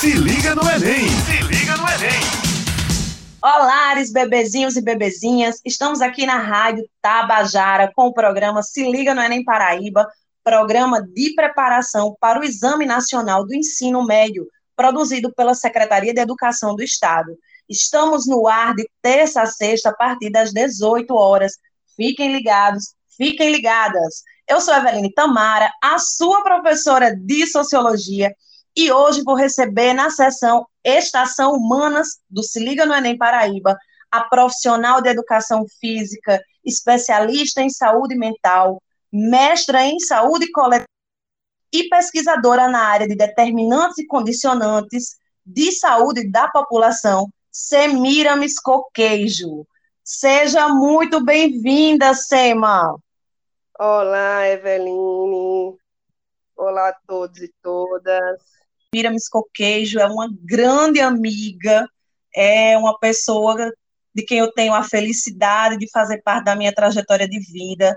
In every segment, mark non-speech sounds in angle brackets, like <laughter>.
Se liga no Enem! Se liga no Enem! Olá, bebezinhos e bebezinhas. Estamos aqui na Rádio Tabajara com o programa Se Liga no Enem Paraíba, programa de preparação para o Exame Nacional do Ensino Médio, produzido pela Secretaria de Educação do Estado. Estamos no ar de terça a sexta, a partir das 18 horas. Fiquem ligados, fiquem ligadas. Eu sou Eveline Tamara, a sua professora de Sociologia, e hoje vou receber na sessão Estação Humanas do Se Liga no Enem Paraíba a profissional de educação física, especialista em saúde mental, mestra em saúde coletiva e pesquisadora na área de determinantes e condicionantes de saúde da população, Semiramis Coqueijo. Seja muito bem-vinda, Sema. Olá, Eveline. Olá a todos e todas. Semiramis Coqueijo é uma grande amiga, é uma pessoa de quem eu tenho a felicidade de fazer parte da minha trajetória de vida.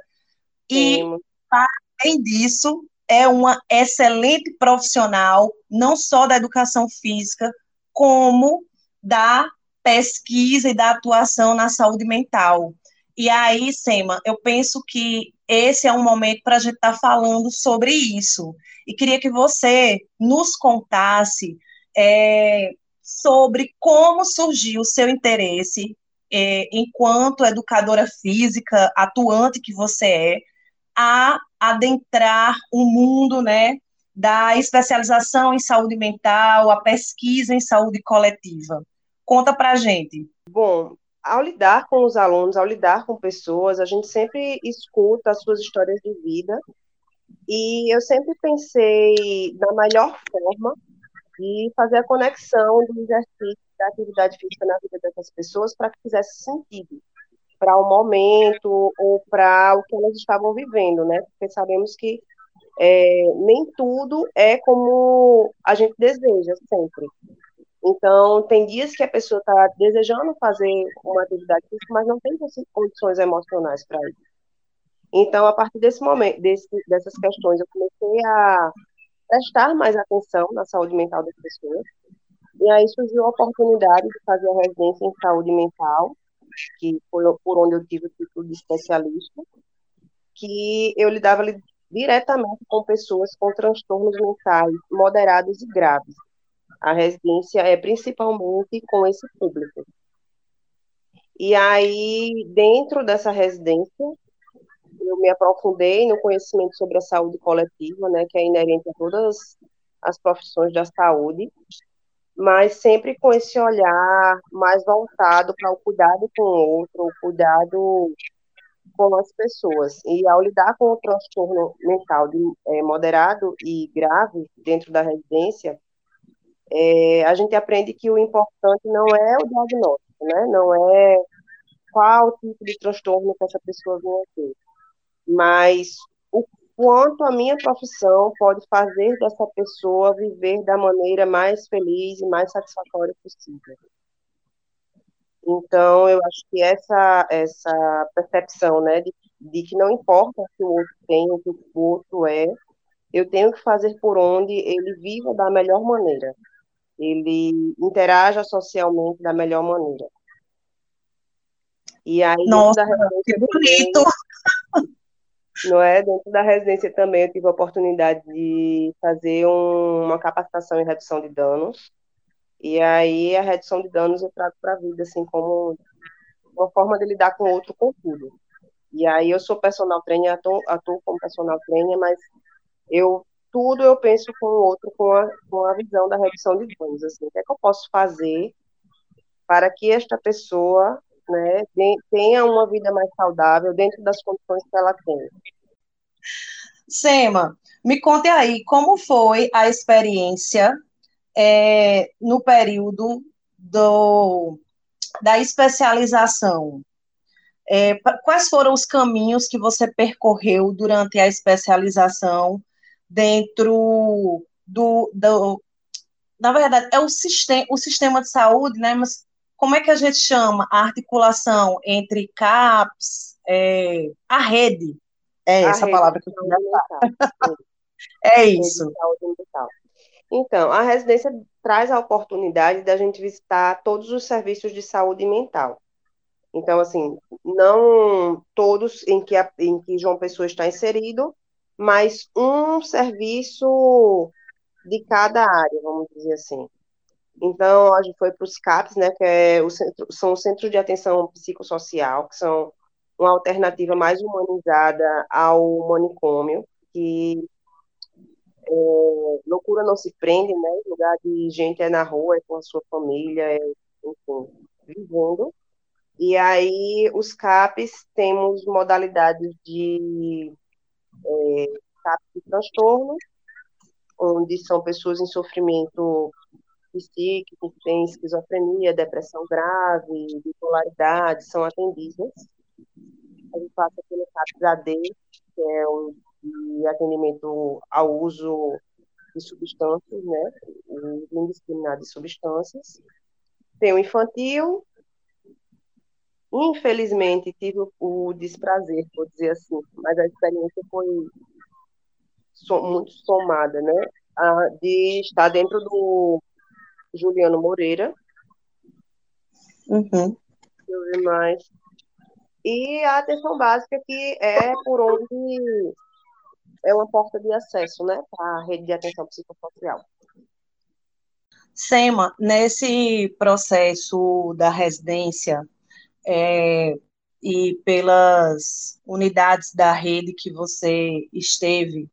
E, Sim. além disso, é uma excelente profissional, não só da educação física, como da pesquisa e da atuação na saúde mental. E aí, Sema, eu penso que esse é um momento para a gente estar tá falando sobre isso. E queria que você nos contasse é, sobre como surgiu o seu interesse é, enquanto educadora física, atuante que você é, a adentrar o mundo, né, da especialização em saúde mental, a pesquisa em saúde coletiva. Conta pra gente. Bom, ao lidar com os alunos, ao lidar com pessoas, a gente sempre escuta as suas histórias de vida e eu sempre pensei na melhor forma de fazer a conexão do exercício da atividade física na vida dessas pessoas para que fizesse sentido para o momento ou para o que elas estavam vivendo, né? Porque sabemos que é, nem tudo é como a gente deseja sempre. Então, tem dias que a pessoa está desejando fazer uma atividade física, mas não tem condições emocionais para isso. Então, a partir desse momento, desse, dessas questões, eu comecei a prestar mais atenção na saúde mental das pessoas. E aí surgiu a oportunidade de fazer a residência em saúde mental, que foi por onde eu tive o título de especialista, que eu lidava diretamente com pessoas com transtornos mentais moderados e graves. A residência é principalmente com esse público. E aí, dentro dessa residência, eu me aprofundei no conhecimento sobre a saúde coletiva, né, que é inerente a todas as profissões da saúde, mas sempre com esse olhar mais voltado para o cuidado com o outro, o cuidado com as pessoas. E ao lidar com o transtorno mental de, é, moderado e grave dentro da residência, é, a gente aprende que o importante não é o diagnóstico, né? Não é qual tipo de transtorno que essa pessoa vem a ter, mas o quanto a minha profissão pode fazer dessa pessoa viver da maneira mais feliz e mais satisfatória possível. Então, eu acho que essa, essa percepção, né, de, de que não importa o que o outro tem, o que o outro é, eu tenho que fazer por onde ele viva da melhor maneira, ele interaja socialmente da melhor maneira. E aí, Nossa, que bonito! Também, <laughs> não é? Dentro da residência também eu tive a oportunidade de fazer um, uma capacitação em redução de danos. E aí a redução de danos eu trago para a vida, assim, como uma forma de lidar com o outro com tudo. E aí eu sou personal trainer, atuo, atuo como personal trainer, mas eu tudo eu penso com o outro com a, com a visão da redução de danos, assim, o que é que eu posso fazer para que esta pessoa né, tenha uma vida mais saudável dentro das condições que ela tem. Sema, me conte aí como foi a experiência é, no período do, da especialização. É, quais foram os caminhos que você percorreu durante a especialização dentro do, do na verdade, é o sistema, o sistema de saúde, né? Mas como é que a gente chama a articulação entre CAPS, é, a rede? É a essa palavra que eu queria falar. <laughs> É isso. Então, a residência traz a oportunidade da gente visitar todos os serviços de saúde mental. Então, assim, não todos em que, a, em que João Pessoa está inserido, mas um serviço de cada área, vamos dizer assim. Então, a gente foi para os CAPs, né, que é o centro, são os Centros de Atenção Psicossocial, que são uma alternativa mais humanizada ao manicômio, que é, loucura não se prende, né, lugar de gente é na rua, é com a sua família, é, enfim, vivendo. E aí, os CAPs, temos modalidades de é, de transtorno, onde são pessoas em sofrimento psíquico, que têm esquizofrenia, depressão grave, bipolaridade, são atendidas. A gente passa pelo CAPS AD, que é o de atendimento ao uso de substâncias, né, o indiscriminado de substâncias. Tem o infantil, infelizmente tive o desprazer, vou dizer assim, mas a experiência foi muito somada, né, de estar dentro do Juliano Moreira. Uhum. Deixa eu ver mais. E a atenção básica que é por onde é uma porta de acesso, né, para a rede de atenção psicossocial. Sema, nesse processo da residência é, e pelas unidades da rede que você esteve,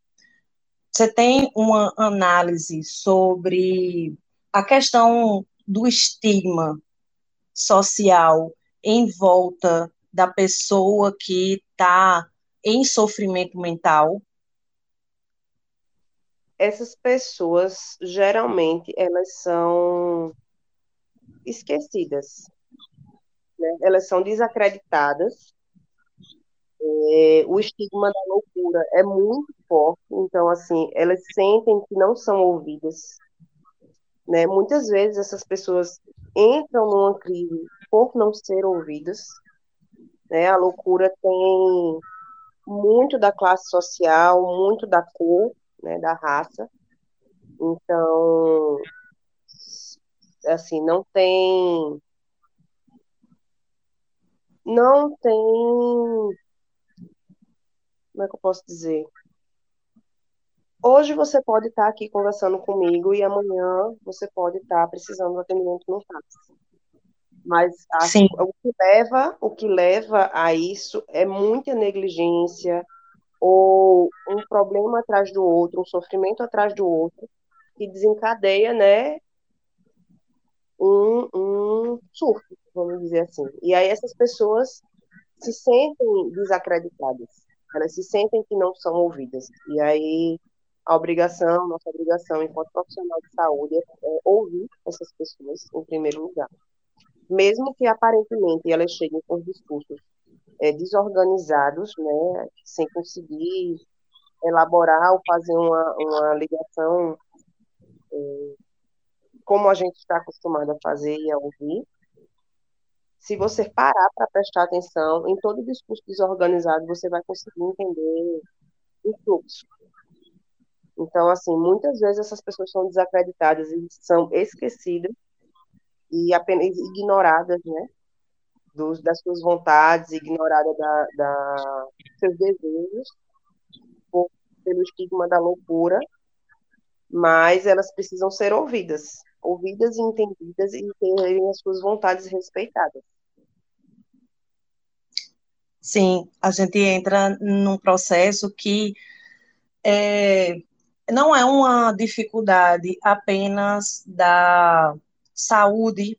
você tem uma análise sobre a questão do estigma social em volta da pessoa que está em sofrimento mental? Essas pessoas, geralmente, elas são esquecidas, né? elas são desacreditadas, é, o estigma da loucura é muito forte, então, assim, elas sentem que não são ouvidas, né? Muitas vezes essas pessoas entram numa crise por não ser ouvidas. Né? A loucura tem muito da classe social, muito da cor, né, da raça. Então, assim, não tem não tem como é que eu posso dizer? Hoje você pode estar aqui conversando comigo e amanhã você pode estar precisando de atendimento no táxi. Mas acho, o que leva, o que leva a isso é muita negligência ou um problema atrás do outro, um sofrimento atrás do outro, que desencadeia, né, um, um surto, vamos dizer assim. E aí essas pessoas se sentem desacreditadas, elas se sentem que não são ouvidas. E aí a obrigação, nossa obrigação enquanto profissional de saúde é, é ouvir essas pessoas em primeiro lugar. Mesmo que aparentemente elas cheguem com discursos é, desorganizados, né, sem conseguir elaborar ou fazer uma, uma ligação é, como a gente está acostumado a fazer e a ouvir. Se você parar para prestar atenção em todo discurso desorganizado, você vai conseguir entender o fluxo então, assim, muitas vezes essas pessoas são desacreditadas e são esquecidas e apenas ignoradas, né? Dos, das suas vontades, ignoradas da, da seus desejos por, pelo estigma da loucura, mas elas precisam ser ouvidas, ouvidas e entendidas e terem as suas vontades respeitadas. Sim, a gente entra num processo que é, não é uma dificuldade apenas da saúde,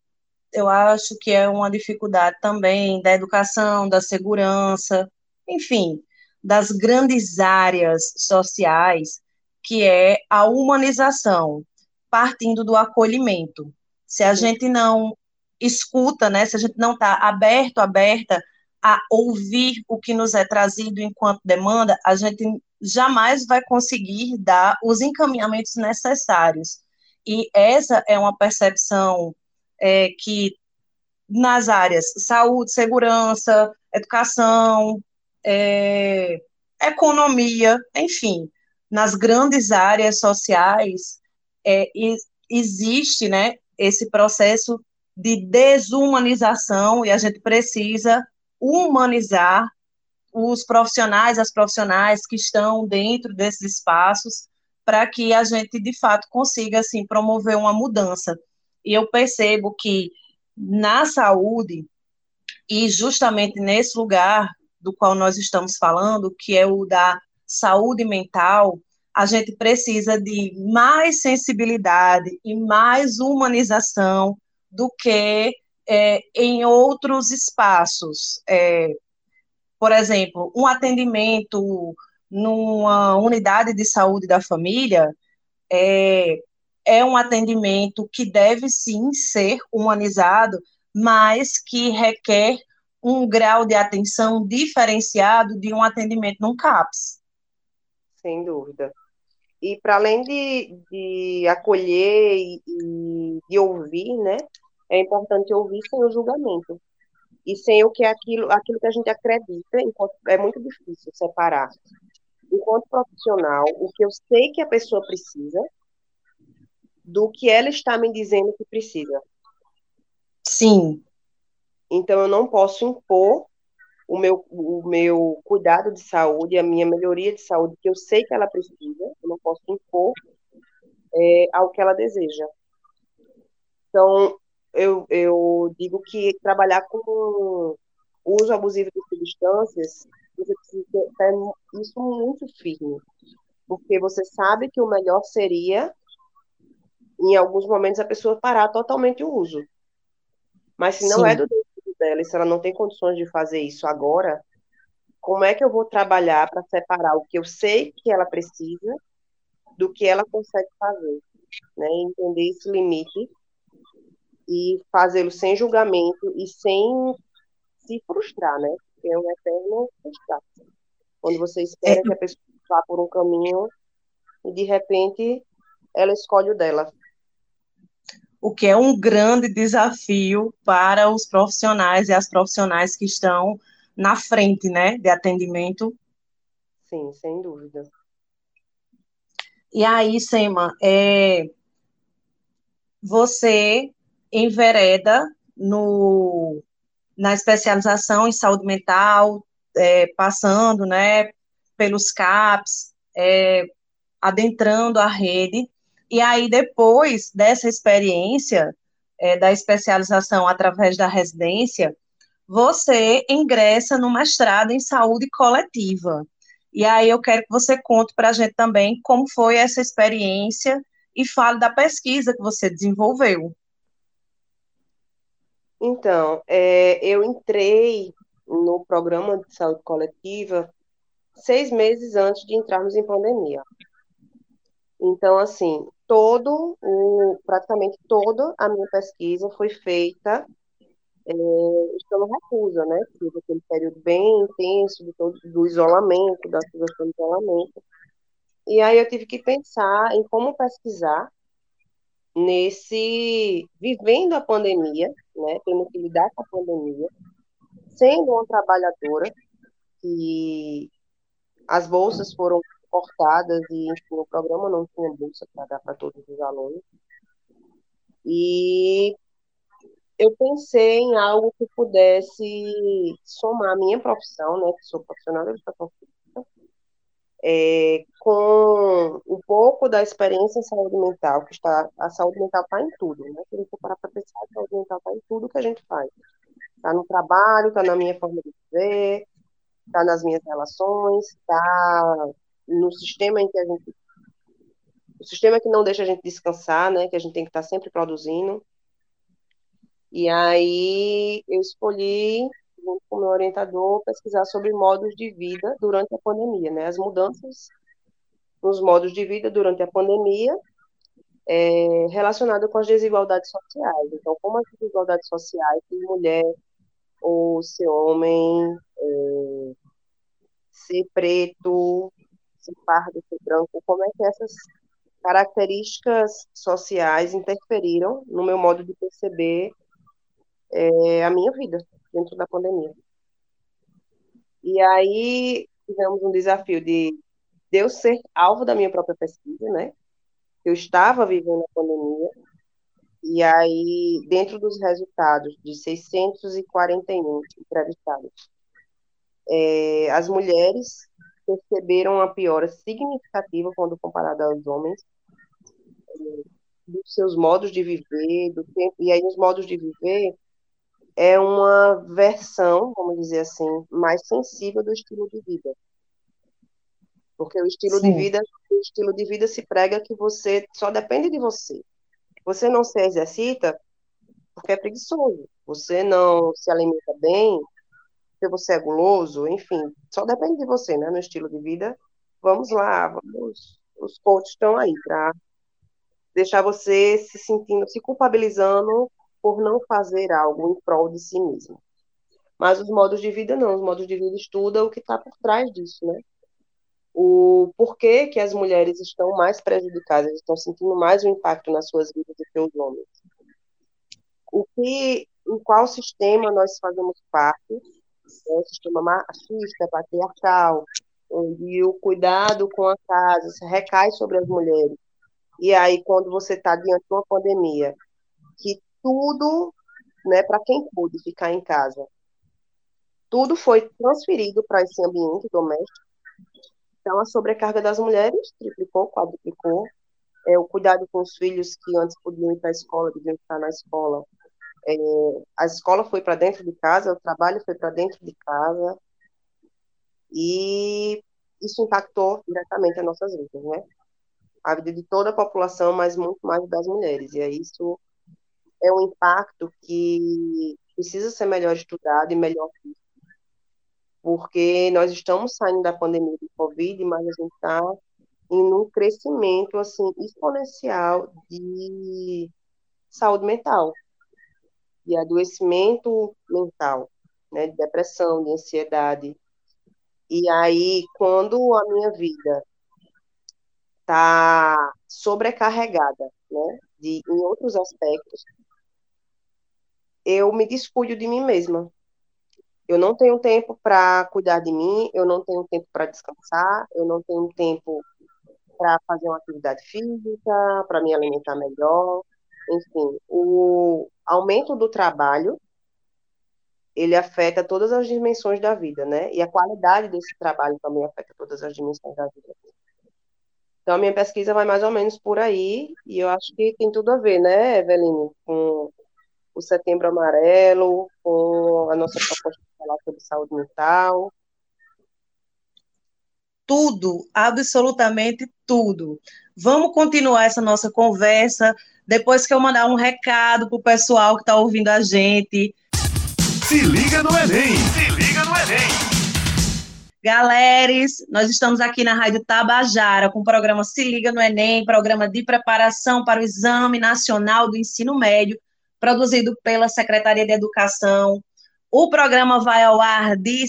eu acho que é uma dificuldade também da educação, da segurança, enfim, das grandes áreas sociais, que é a humanização, partindo do acolhimento. Se a gente não escuta, né, se a gente não está aberto, aberta a ouvir o que nos é trazido enquanto demanda, a gente jamais vai conseguir dar os encaminhamentos necessários. E essa é uma percepção é, que nas áreas saúde, segurança, educação, é, economia, enfim, nas grandes áreas sociais, é, existe né, esse processo de desumanização e a gente precisa humanizar os profissionais, as profissionais que estão dentro desses espaços, para que a gente, de fato, consiga, assim, promover uma mudança. E eu percebo que na saúde, e justamente nesse lugar do qual nós estamos falando, que é o da saúde mental, a gente precisa de mais sensibilidade e mais humanização do que é, em outros espaços. É, por exemplo, um atendimento numa unidade de saúde da família é, é um atendimento que deve sim ser humanizado, mas que requer um grau de atenção diferenciado de um atendimento num CAPS. Sem dúvida. E para além de, de acolher e, e de ouvir, né, é importante ouvir sem o julgamento e sem o que é aquilo, aquilo que a gente acredita, é muito difícil separar. Enquanto profissional, o que eu sei que a pessoa precisa do que ela está me dizendo que precisa. Sim. Então eu não posso impor o meu, o meu cuidado de saúde, a minha melhoria de saúde, que eu sei que ela precisa, eu não posso impor é, ao que ela deseja. Então, eu, eu digo que trabalhar com uso abusivo de substâncias, você precisa ter isso muito firme, porque você sabe que o melhor seria, em alguns momentos, a pessoa parar totalmente o uso. Mas se não Sim. é do dela, e se ela não tem condições de fazer isso agora, como é que eu vou trabalhar para separar o que eu sei que ela precisa do que ela consegue fazer? Né? Entender esse limite e fazê-lo sem julgamento e sem se frustrar, né? Porque é um eterno frustrar. Quando você espera é. que a pessoa vá por um caminho e de repente ela escolhe o dela. O que é um grande desafio para os profissionais e as profissionais que estão na frente, né, de atendimento. Sim, sem dúvida. E aí, Sema, é, você envereda no, na especialização em saúde mental, é, passando né, pelos CAPs, é, adentrando a rede, e aí depois dessa experiência é, da especialização através da residência, você ingressa no mestrado em saúde coletiva. E aí eu quero que você conte para a gente também como foi essa experiência e fale da pesquisa que você desenvolveu. Então, é, eu entrei no programa de saúde coletiva seis meses antes de entrarmos em pandemia. Então, assim, todo o, praticamente toda a minha pesquisa foi feita é, estando recusa, né? Tive aquele período bem intenso do, todo, do isolamento, da situação do isolamento. E aí eu tive que pensar em como pesquisar nesse vivendo a pandemia, né, tendo que lidar com a pandemia, sendo uma trabalhadora que as bolsas foram cortadas e enfim, o programa não tinha bolsa para dar para todos os alunos. E eu pensei em algo que pudesse somar a minha profissão, né, que sou profissional de educação física, é, com um pouco da experiência em saúde mental, que está, a saúde mental está em tudo, né? Se a gente parar para pensar, a saúde mental está em tudo que a gente faz. Está no trabalho, está na minha forma de viver, está nas minhas relações, está no sistema em que a gente. O sistema que não deixa a gente descansar, né? Que a gente tem que estar tá sempre produzindo. E aí eu escolhi junto com o meu orientador, pesquisar sobre modos de vida durante a pandemia, né? As mudanças nos modos de vida durante a pandemia é, relacionado com as desigualdades sociais. Então, como as desigualdades sociais, se mulher ou ser homem, é, ser preto, ser pardo, ser branco, como é que essas características sociais interferiram no meu modo de perceber é, a minha vida dentro da pandemia. E aí tivemos um desafio de, de eu ser alvo da minha própria pesquisa, né? Eu estava vivendo a pandemia, e aí, dentro dos resultados de 641 entrevistados, é, as mulheres perceberam uma piora significativa quando comparada aos homens, é, dos seus modos de viver, do tempo, e aí os modos de viver é uma versão, vamos dizer assim, mais sensível do estilo de vida. Porque o estilo Sim. de vida, o estilo de vida se prega que você só depende de você. Você não se exercita porque é preguiçoso. Você não se alimenta bem porque você é guloso, enfim, só depende de você, né, no estilo de vida. Vamos lá, vamos, os coaches estão aí para deixar você se sentindo, se culpabilizando por não fazer algo em prol de si mesmo. Mas os modos de vida não, os modos de vida estudam o que está por trás disso, né? O porquê que as mulheres estão mais prejudicadas, estão sentindo mais o impacto nas suas vidas do que os homens. O que, em qual sistema nós fazemos parte, o sistema machista, patriarcal, onde o cuidado com a casa recai sobre as mulheres. E aí, quando você está diante de uma pandemia, que tudo, né, para quem pôde ficar em casa, tudo foi transferido para esse ambiente doméstico. Então, a sobrecarga das mulheres triplicou, quadruplicou. É, o cuidado com os filhos que antes podiam ir para a escola, deviam estar na escola. É, a escola foi para dentro de casa, o trabalho foi para dentro de casa. E isso impactou diretamente as nossas vidas, né? A vida de toda a população, mas muito mais das mulheres. E aí isso é um impacto que precisa ser melhor estudado e melhor visto. Porque nós estamos saindo da pandemia do Covid, mas a gente está em um crescimento assim exponencial de saúde mental, de adoecimento mental, né, de depressão, de ansiedade. E aí, quando a minha vida está sobrecarregada, né, de, em outros aspectos, eu me descuido de mim mesma. Eu não tenho tempo para cuidar de mim, eu não tenho tempo para descansar, eu não tenho tempo para fazer uma atividade física, para me alimentar melhor. Enfim, o aumento do trabalho ele afeta todas as dimensões da vida, né? E a qualidade desse trabalho também afeta todas as dimensões da vida. Então, a minha pesquisa vai mais ou menos por aí, e eu acho que tem tudo a ver, né, Eveline, com o Setembro Amarelo, com a nossa proposta de falar sobre saúde mental. Tudo, absolutamente tudo. Vamos continuar essa nossa conversa depois que eu mandar um recado para o pessoal que está ouvindo a gente. Se liga no Enem! Se liga no Enem! Galeres, nós estamos aqui na Rádio Tabajara com o programa Se Liga no Enem, programa de preparação para o Exame Nacional do Ensino Médio, produzido pela Secretaria de Educação. O programa vai ao ar de,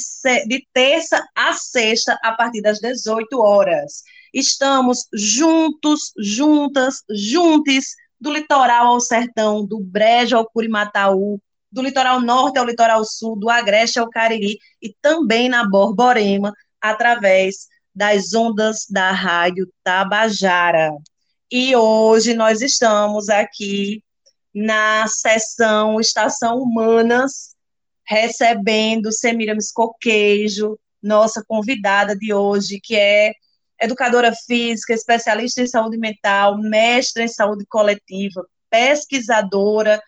de terça a sexta, a partir das 18 horas. Estamos juntos, juntas, juntes, do litoral ao sertão, do Brejo ao Curimataú, do litoral norte ao litoral sul, do Agreste ao Cariri e também na Borborema, através das ondas da Rádio Tabajara. E hoje nós estamos aqui na sessão Estação Humanas, recebendo Semiramis Coqueijo, nossa convidada de hoje, que é educadora física, especialista em saúde mental, mestra em saúde coletiva, pesquisadora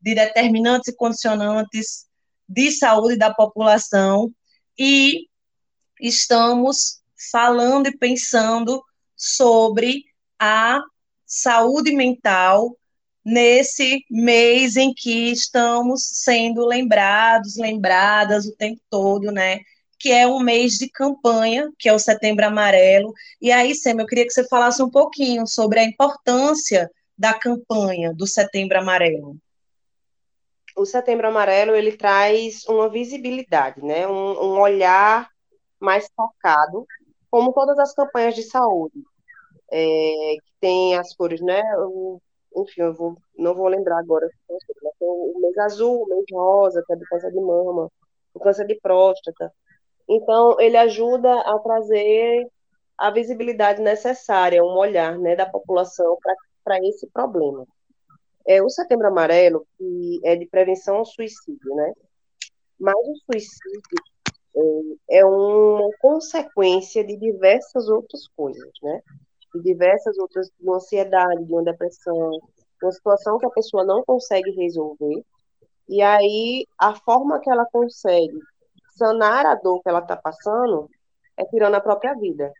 de determinantes e condicionantes de saúde da população e estamos falando e pensando sobre a saúde mental nesse mês em que estamos sendo lembrados, lembradas o tempo todo, né? Que é um mês de campanha, que é o Setembro Amarelo. E aí, Sam, eu queria que você falasse um pouquinho sobre a importância da campanha do Setembro Amarelo. O Setembro Amarelo ele traz uma visibilidade, né? Um, um olhar mais focado, como todas as campanhas de saúde, é, que tem as cores, né? O enfim, eu vou, não vou lembrar agora, o mês azul, o mês rosa, que é do câncer de mama, o câncer de próstata. Então, ele ajuda a trazer a visibilidade necessária, um olhar né, da população para esse problema. É, o Setembro Amarelo, que é de prevenção ao suicídio, né? Mas o suicídio é, é uma consequência de diversas outras coisas, né? De diversas outras, de uma ansiedade, de uma depressão, uma situação que a pessoa não consegue resolver, e aí a forma que ela consegue sanar a dor que ela está passando é tirando a própria vida.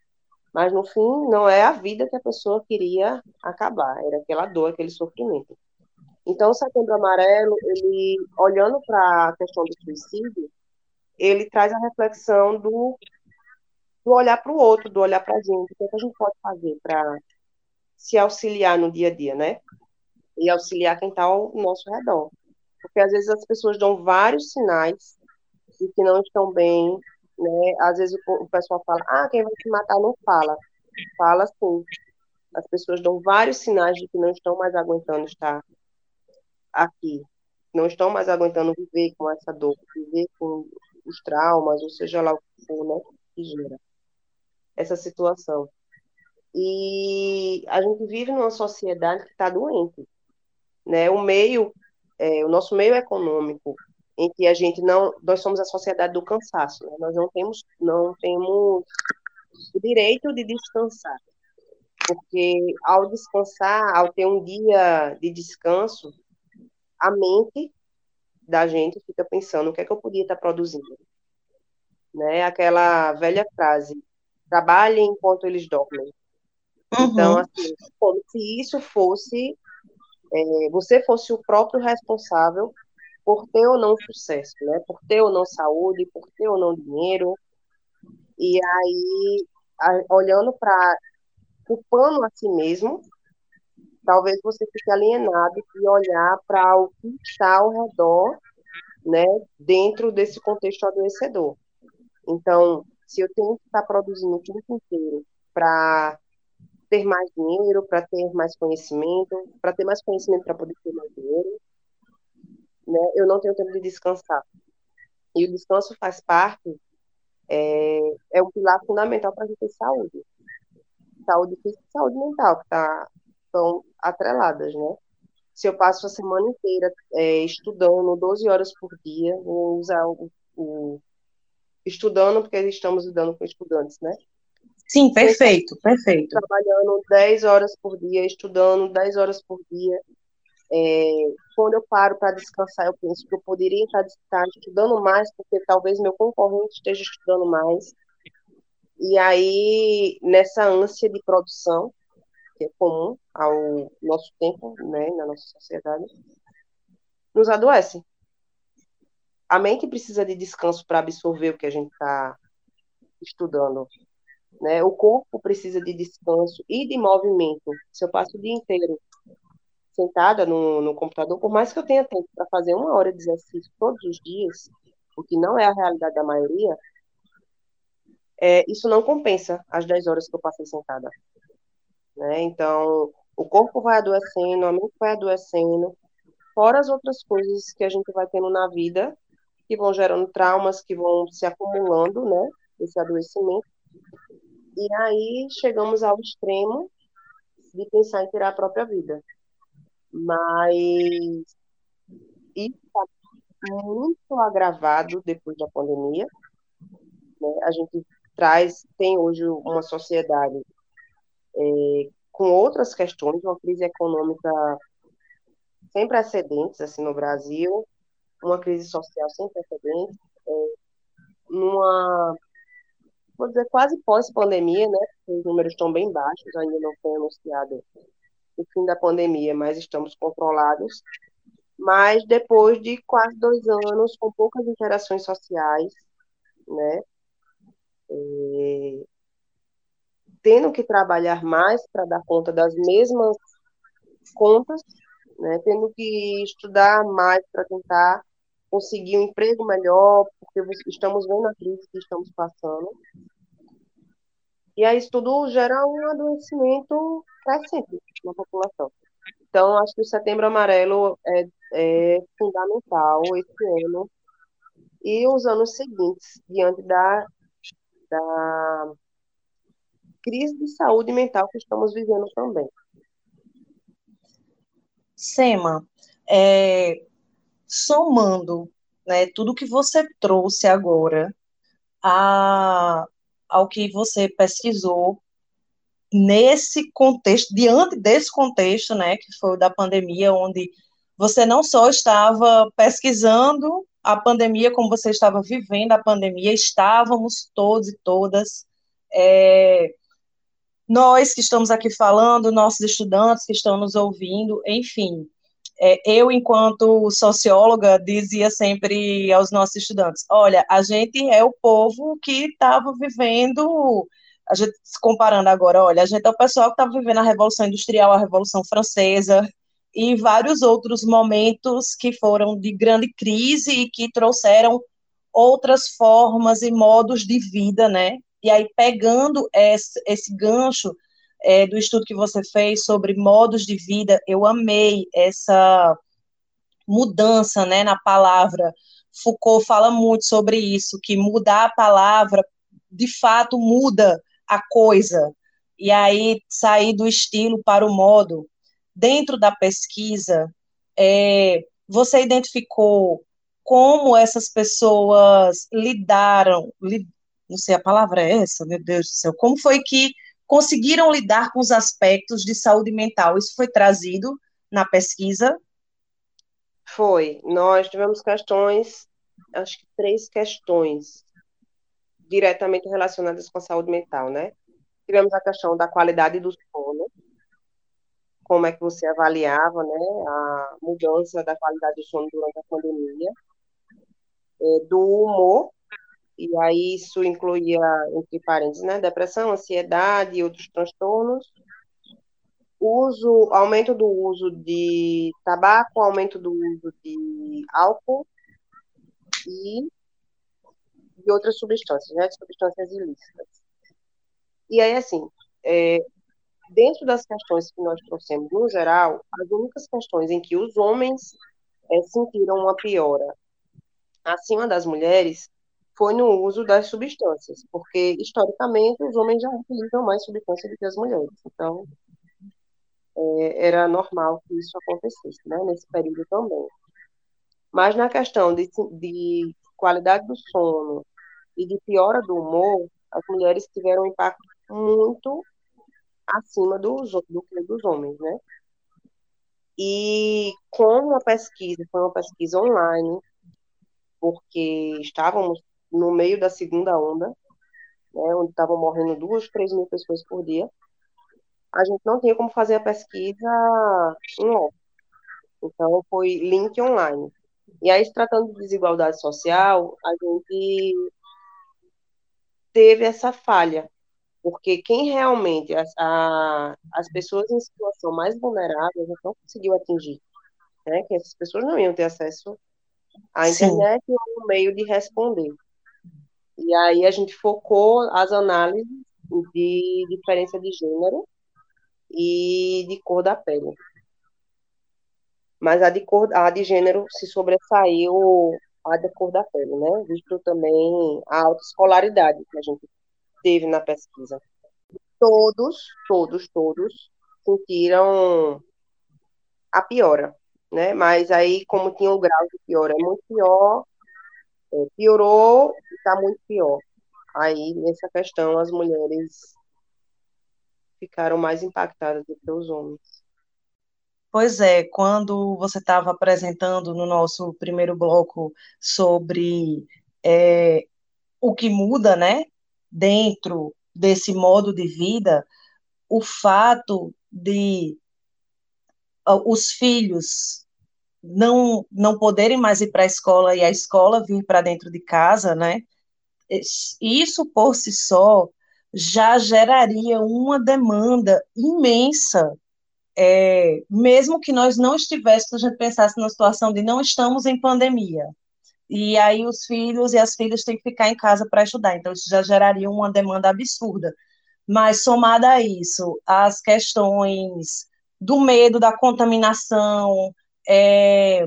Mas no fim, não é a vida que a pessoa queria acabar, era aquela dor, aquele sofrimento. Então, o Setembro Amarelo, ele, olhando para a questão do suicídio, ele traz a reflexão do, do olhar para o outro, do olhar para a gente, o que, é que a gente pode fazer para se auxiliar no dia a dia, né? E auxiliar quem está ao nosso redor. Porque às vezes as pessoas dão vários sinais de que não estão bem, né? Às vezes o, o pessoal fala, ah, quem vai te matar não fala. Fala sim. As pessoas dão vários sinais de que não estão mais aguentando estar aqui. Não estão mais aguentando viver com essa dor, viver com os traumas, ou seja lá o que for, né? Que gera essa situação. E a gente vive numa sociedade que está doente. Né? O meio, é, o nosso meio econômico em que a gente não, nós somos a sociedade do cansaço, né? nós não temos, não temos o direito de descansar, porque ao descansar, ao ter um dia de descanso, a mente da gente fica pensando o que é que eu podia estar produzindo, né? Aquela velha frase, trabalhe enquanto eles dormem. Então, uhum. Então, assim, como se isso fosse, é, você fosse o próprio responsável por ter ou não sucesso, né? Por ter ou não saúde, por ter ou não dinheiro. E aí, olhando para culpando a si mesmo, talvez você fique alienado e olhar para o que está ao redor, né, dentro desse contexto adoecedor. Então, se eu tenho que estar produzindo o tempo inteiro para ter mais dinheiro, para ter mais conhecimento, para ter mais conhecimento para poder ter mais dinheiro, né, eu não tenho tempo de descansar. E o descanso faz parte, é, é um pilar fundamental para a gente ter saúde. Saúde física e saúde mental, que está tão atreladas, né? Se eu passo a semana inteira é, estudando 12 horas por dia, vou usar o, o estudando, porque estamos lidando com estudantes, né? Sim, perfeito, perfeito. Trabalhando 10 horas por dia, estudando 10 horas por dia, é, quando eu paro para descansar, eu penso que eu poderia estar, estar estudando mais, porque talvez meu concorrente esteja estudando mais. E aí, nessa ânsia de produção, que é comum ao nosso tempo, né, na nossa sociedade, nos adoece. A mente precisa de descanso para absorver o que a gente está estudando. Né? O corpo precisa de descanso e de movimento. Se eu passo o dia inteiro sentada no, no computador, por mais que eu tenha tempo para fazer uma hora de exercício todos os dias, o que não é a realidade da maioria, é, isso não compensa as 10 horas que eu passei sentada. Né? Então, o corpo vai adoecendo, a mente vai adoecendo, fora as outras coisas que a gente vai tendo na vida, que vão gerando traumas, que vão se acumulando, né? Esse adoecimento. E aí chegamos ao extremo de pensar em tirar a própria vida. Mas isso está muito agravado depois da pandemia. Né? A gente traz, tem hoje uma sociedade é, com outras questões, uma crise econômica sem precedentes assim no Brasil, uma crise social sem precedentes, é, numa vou dizer quase pós-pandemia, né? Os números estão bem baixos, ainda não foi anunciado o fim da pandemia, mas estamos controlados. Mas depois de quase dois anos com poucas interações sociais, né? É, tendo que trabalhar mais para dar conta das mesmas contas, né, tendo que estudar mais para tentar conseguir um emprego melhor, porque estamos vendo a crise que estamos passando. E aí isso tudo gera um adoecimento crescente na população. Então, acho que o Setembro Amarelo é, é fundamental esse ano e os anos seguintes, diante da, da crise de saúde mental que estamos vivendo também. Sema, é, somando né, tudo que você trouxe agora a, ao que você pesquisou nesse contexto, diante desse contexto, né, que foi o da pandemia, onde você não só estava pesquisando a pandemia, como você estava vivendo a pandemia, estávamos todos e todas, é, nós que estamos aqui falando, nossos estudantes que estão nos ouvindo, enfim, é, eu, enquanto socióloga, dizia sempre aos nossos estudantes: olha, a gente é o povo que estava vivendo, a gente comparando agora, olha, a gente é o pessoal que estava vivendo a Revolução Industrial, a Revolução Francesa e vários outros momentos que foram de grande crise e que trouxeram outras formas e modos de vida, né? E aí, pegando esse, esse gancho é, do estudo que você fez sobre modos de vida, eu amei essa mudança né, na palavra. Foucault fala muito sobre isso, que mudar a palavra, de fato, muda a coisa. E aí, sair do estilo para o modo. Dentro da pesquisa, é, você identificou como essas pessoas lidaram, li, não sei a palavra é essa, meu Deus do céu, como foi que conseguiram lidar com os aspectos de saúde mental. Isso foi trazido na pesquisa? Foi. Nós tivemos questões, acho que três questões diretamente relacionadas com a saúde mental, né? Tivemos a questão da qualidade do sono, como é que você avaliava, né, a mudança da qualidade do sono durante a pandemia, é, do humor, e aí isso incluía, entre parênteses, né, depressão, ansiedade e outros transtornos. Uso, aumento do uso de tabaco, aumento do uso de álcool e de outras substâncias, né, de substâncias ilícitas. E aí, assim, é, dentro das questões que nós trouxemos no geral, as únicas questões em que os homens é, sentiram uma piora acima das mulheres foi no uso das substâncias, porque historicamente os homens já utilizam mais substâncias do que as mulheres. Então, é, era normal que isso acontecesse, né, nesse período também. Mas na questão de, de qualidade do sono e de piora do humor, as mulheres tiveram um impacto muito acima dos, do que dos homens, né? E como a pesquisa foi uma pesquisa online, porque estávamos no meio da segunda onda, né, onde estavam morrendo duas, três mil pessoas por dia, a gente não tinha como fazer a pesquisa em loco. Então, foi link online. E aí, se tratando de desigualdade social, a gente teve essa falha, porque quem realmente, as, a, as pessoas em situação mais vulnerável, a gente não conseguiu atingir. Né? Que essas pessoas não iam ter acesso à internet Sim. ou um meio de responder. E aí a gente focou as análises de diferença de gênero e de cor da pele. Mas a de cor, a de gênero se sobressaiu a da cor da pele, né? Visto também a alta escolaridade que a gente teve na pesquisa. Todos, todos, todos sentiram a piora, né? Mas aí, como tinha um grau de piora muito pior, é, piorou e está muito pior. Aí, nessa questão, as mulheres ficaram mais impactadas do que os homens. Pois é, quando você estava apresentando no nosso primeiro bloco sobre é, o que muda, né, dentro desse modo de vida, o fato de os filhos não não poderem mais ir para a escola e a escola vir para dentro de casa, né? Isso por si só já geraria uma demanda imensa, é, mesmo que nós não estivéssemos, a gente pensasse na situação de não estamos em pandemia, e aí os filhos e as filhas têm que ficar em casa para estudar, então isso já geraria uma demanda absurda. Mas somada a isso, as questões do medo da contaminação, é,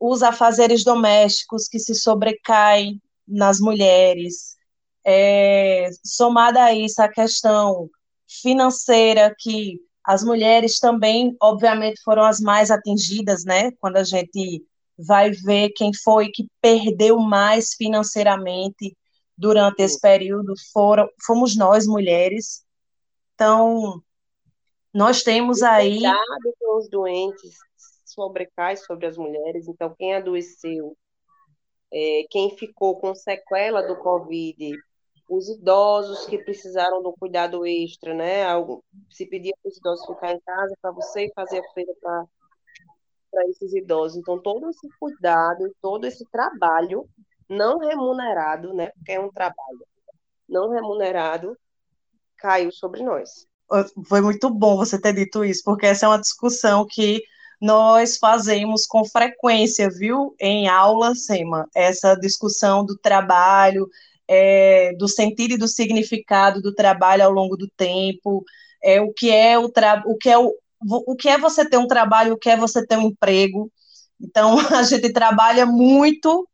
os afazeres domésticos que se sobrecaem nas mulheres, é, somada a isso a questão financeira, que as mulheres também, obviamente, foram as mais atingidas, né? Quando a gente vai ver quem foi que perdeu mais financeiramente durante esse período, foram, fomos nós, mulheres. Então, nós temos aí. Cuidado com os doentes sobrecai sobre as mulheres, então quem adoeceu, é, quem ficou com sequela do Covid, os idosos que precisaram do cuidado extra, né? Se pedia para os idosos ficar em casa para você fazer a feira para para esses idosos. Então, todo esse cuidado, todo esse trabalho não remunerado, né? Porque é um trabalho não remunerado, caiu sobre nós. Foi muito bom você ter dito isso, porque essa é uma discussão que nós fazemos com frequência, viu, em aula, Sema, essa discussão do trabalho, é, do sentido e do significado do trabalho ao longo do tempo, é, o que é o, o que é o, o que é você ter um trabalho, o que é você ter um emprego. Então, <laughs> a gente trabalha muito,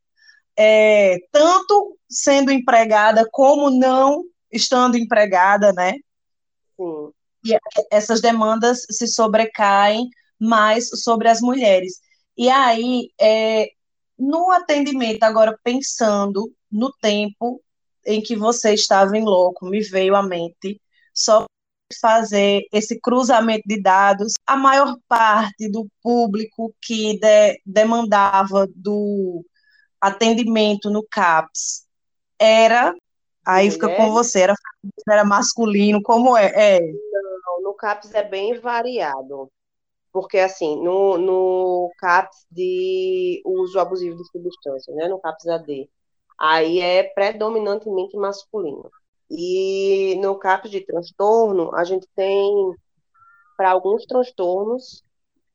é, tanto sendo empregada como não estando empregada, né? Sim. E essas demandas se sobrecaem mais sobre as mulheres. E aí, é, no atendimento, agora pensando no tempo em que você estava em loco, me veio à mente só fazer esse cruzamento de dados, a maior parte do público que de, demandava do atendimento no CAPS era aí fica com você, era, era masculino, como é? é? Não, no CAPS é bem variado. Porque, assim, no, no CAPS de uso abusivo de substâncias, né, no CAPS AD, aí é predominantemente masculino. E no CAPS de transtorno, a gente tem, para alguns transtornos,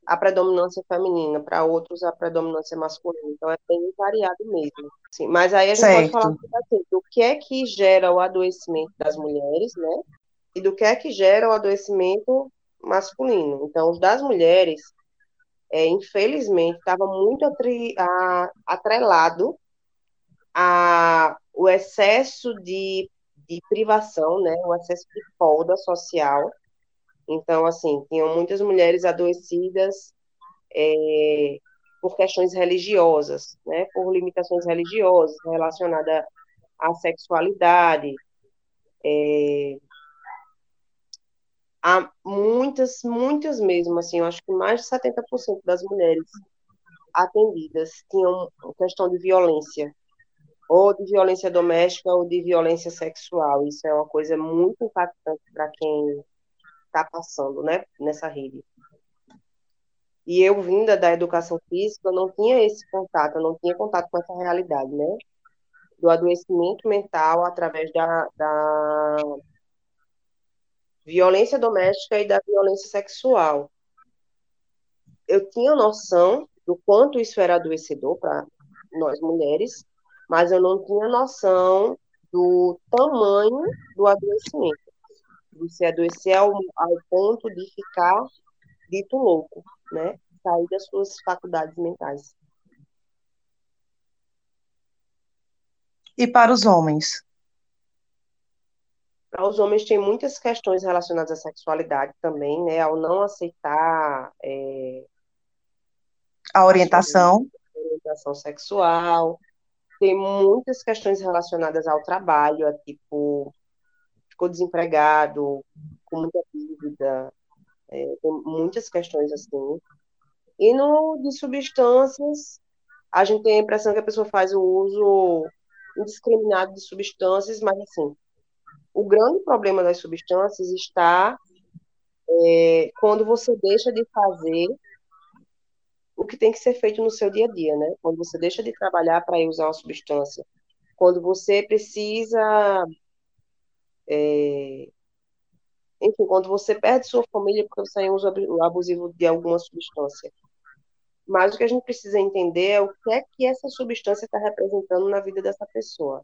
a predominância feminina, para outros a predominância masculina. Então é bem variado mesmo. Sim, mas aí a gente certo. pode falar assim, do que é que gera o adoecimento das mulheres, né? E do que é que gera o adoecimento masculino. Então, os das mulheres, é, infelizmente, estava muito atri, a, atrelado a o excesso de de privação, né, o excesso de folga social. Então, assim, tinham muitas mulheres adoecidas é, por questões religiosas, né, por limitações religiosas relacionadas à sexualidade. É, há muitas, muitas mesmo, assim, eu acho que mais de 70% das mulheres atendidas tinham questão de violência ou de violência doméstica ou de violência sexual. Isso é uma coisa muito impactante para quem está passando né, nessa rede. E eu, vinda da educação física, eu não tinha esse contato, eu não tinha contato com essa realidade, né? Do adoecimento mental através da, da violência doméstica e da violência sexual. Eu tinha noção do quanto isso era adoecedor para nós mulheres, mas eu não tinha noção do tamanho do adoecimento. Você adoecer ao, ao ponto de ficar dito louco, né? Sair das suas faculdades mentais. E para os homens? Para os homens tem muitas questões relacionadas à sexualidade também, né? Ao não aceitar é, a orientação, a orientação sexual, tem muitas questões relacionadas ao trabalho, é tipo, ficou desempregado, com muita dívida, é, tem muitas questões assim. E no de substâncias, a gente tem a impressão que a pessoa faz o uso indiscriminado de substâncias, mas assim, o grande problema das substâncias está é, quando você deixa de fazer o que tem que ser feito no seu dia a dia, né? Quando você deixa de trabalhar para usar uma substância, quando você precisa, é, enfim, quando você perde sua família porque você tem uso abusivo de alguma substância. Mas o que a gente precisa entender é o que é que essa substância está representando na vida dessa pessoa.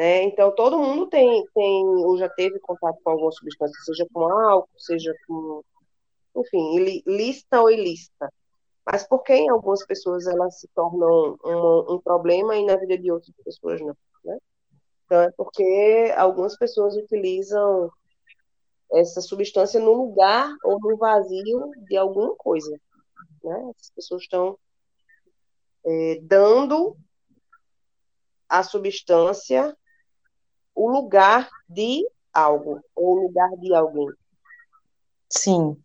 Né? Então, todo mundo tem, tem ou já teve contato com alguma substância, seja com álcool, seja com, enfim, lista ou ilícita. Mas por que em algumas pessoas elas se tornam um, um problema e na vida de outras pessoas não? Né? Então é porque algumas pessoas utilizam essa substância no lugar ou no vazio de alguma coisa. Né? As pessoas estão é, dando a substância o lugar de algo, ou o lugar de alguém. Sim.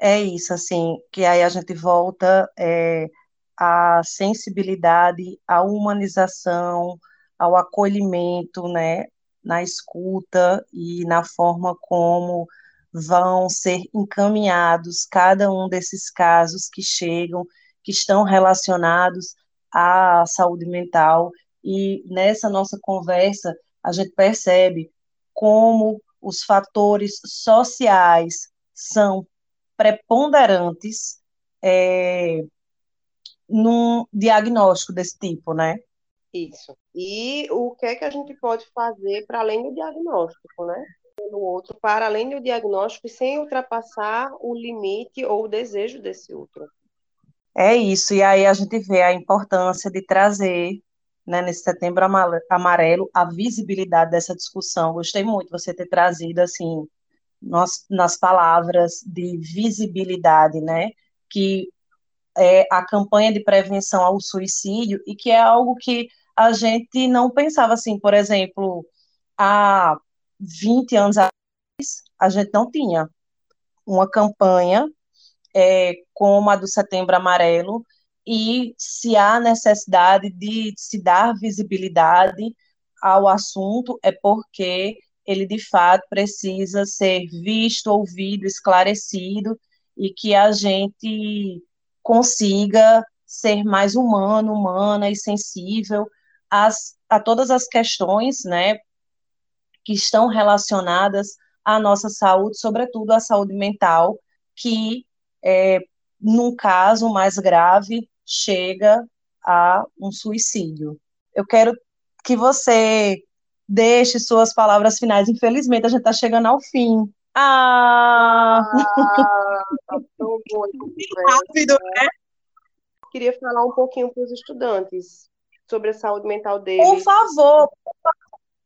É isso, assim, que aí a gente volta é, à sensibilidade, à humanização, ao acolhimento, né, na escuta e na forma como vão ser encaminhados cada um desses casos que chegam, que estão relacionados à saúde mental. E nessa nossa conversa, a gente percebe como os fatores sociais são preponderantes é, num diagnóstico desse tipo, né? Isso. E o que é que a gente pode fazer para além do diagnóstico, né? No outro, para além do diagnóstico, sem ultrapassar o limite ou o desejo desse outro. É isso. E aí a gente vê a importância de trazer, né, nesse setembro amarelo, a visibilidade dessa discussão. Gostei muito você ter trazido, assim, nas, nas palavras de visibilidade, né? Que é a campanha de prevenção ao suicídio e que é algo que a gente não pensava assim, por exemplo, há 20 anos atrás, a gente não tinha uma campanha é, como a do Setembro Amarelo, e se há necessidade de se dar visibilidade ao assunto, é porque ele de fato precisa ser visto, ouvido, esclarecido, e que a gente consiga ser mais humano, humana e sensível as, a todas as questões, né, que estão relacionadas à nossa saúde, sobretudo à saúde mental, que, é, num caso mais grave, chega a um suicídio. Eu quero que você deixe suas palavras finais. Infelizmente, a gente está chegando ao fim. Ah! ah tá tão <laughs> bom. Rápido, né? Queria falar um pouquinho para os estudantes sobre a saúde mental deles. Por favor,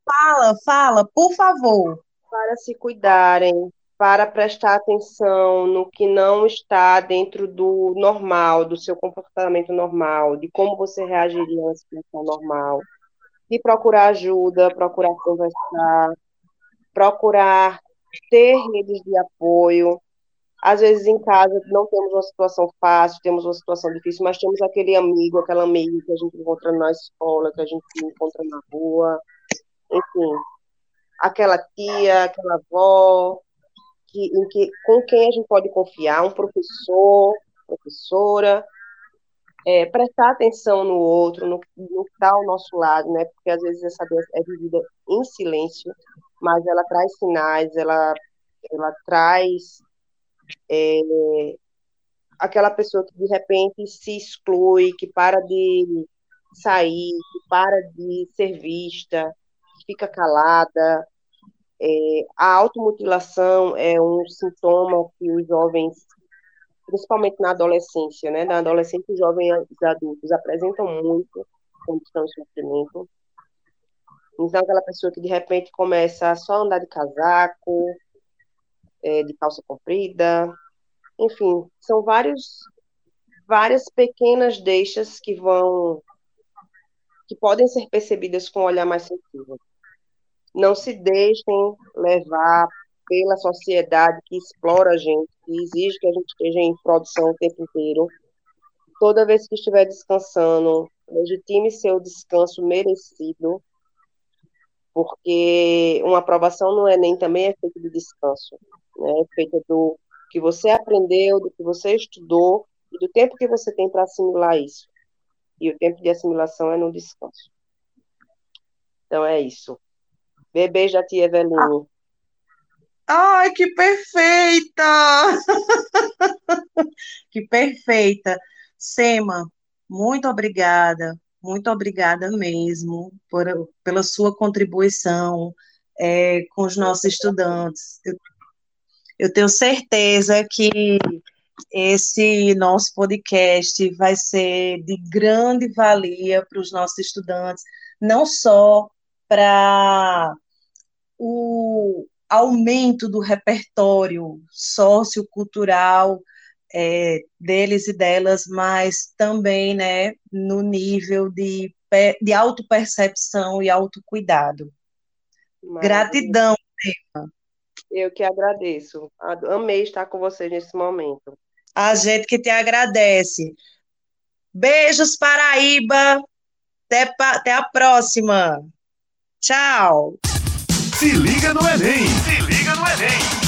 fala, fala, por favor. Para se cuidarem, para prestar atenção no que não está dentro do normal, do seu comportamento normal, de como você reagiria a uma situação normal, de procurar ajuda, procurar conversar, procurar ter redes de apoio, às vezes em casa não temos uma situação fácil, temos uma situação difícil, mas temos aquele amigo, aquela amiga que a gente encontra na escola, que a gente encontra na rua, enfim, aquela tia, aquela avó, que, em que, com quem a gente pode confiar, um professor, professora, é, prestar atenção no outro, no, no que está ao nosso lado, né? Porque às vezes essa doença é vivida em silêncio, mas ela traz sinais, ela, ela traz é, aquela pessoa que de repente se exclui, que para de sair, que para de ser vista, que fica calada. É, a automutilação é um sintoma que os jovens, principalmente na adolescência, né, na adolescência os jovens adultos apresentam muito quando estão em sofrimento. Então, aquela pessoa que de repente começa a só andar de casaco, é, de calça comprida, enfim, são vários, várias pequenas deixas que vão, que podem ser percebidas com um olhar mais sensível. Não se deixem levar pela sociedade que explora a gente, que exige que a gente esteja em produção o tempo inteiro. Toda vez que estiver descansando, legitime seu descanso merecido, porque uma aprovação no Enem também é feita de descanso né, feita do que você aprendeu, do que você estudou e do tempo que você tem para assimilar isso. E o tempo de assimilação é no descanso. Então é isso. Bebê já tia Eveline. Ai, que perfeita! <laughs> que perfeita. Sema, muito obrigada, muito obrigada mesmo por, pela sua contribuição é, com os nossos estudantes. Eu tenho certeza que esse nosso podcast vai ser de grande valia para os nossos estudantes, não só para o aumento do repertório sociocultural é, deles e delas, mas também né, no nível de, de autopercepção e autocuidado. Gratidão, Tema. Eu que agradeço. Amei estar com vocês nesse momento. A gente que te agradece. Beijos, Paraíba. Até, até a próxima. Tchau. Se liga no Enem. Se liga no Enem.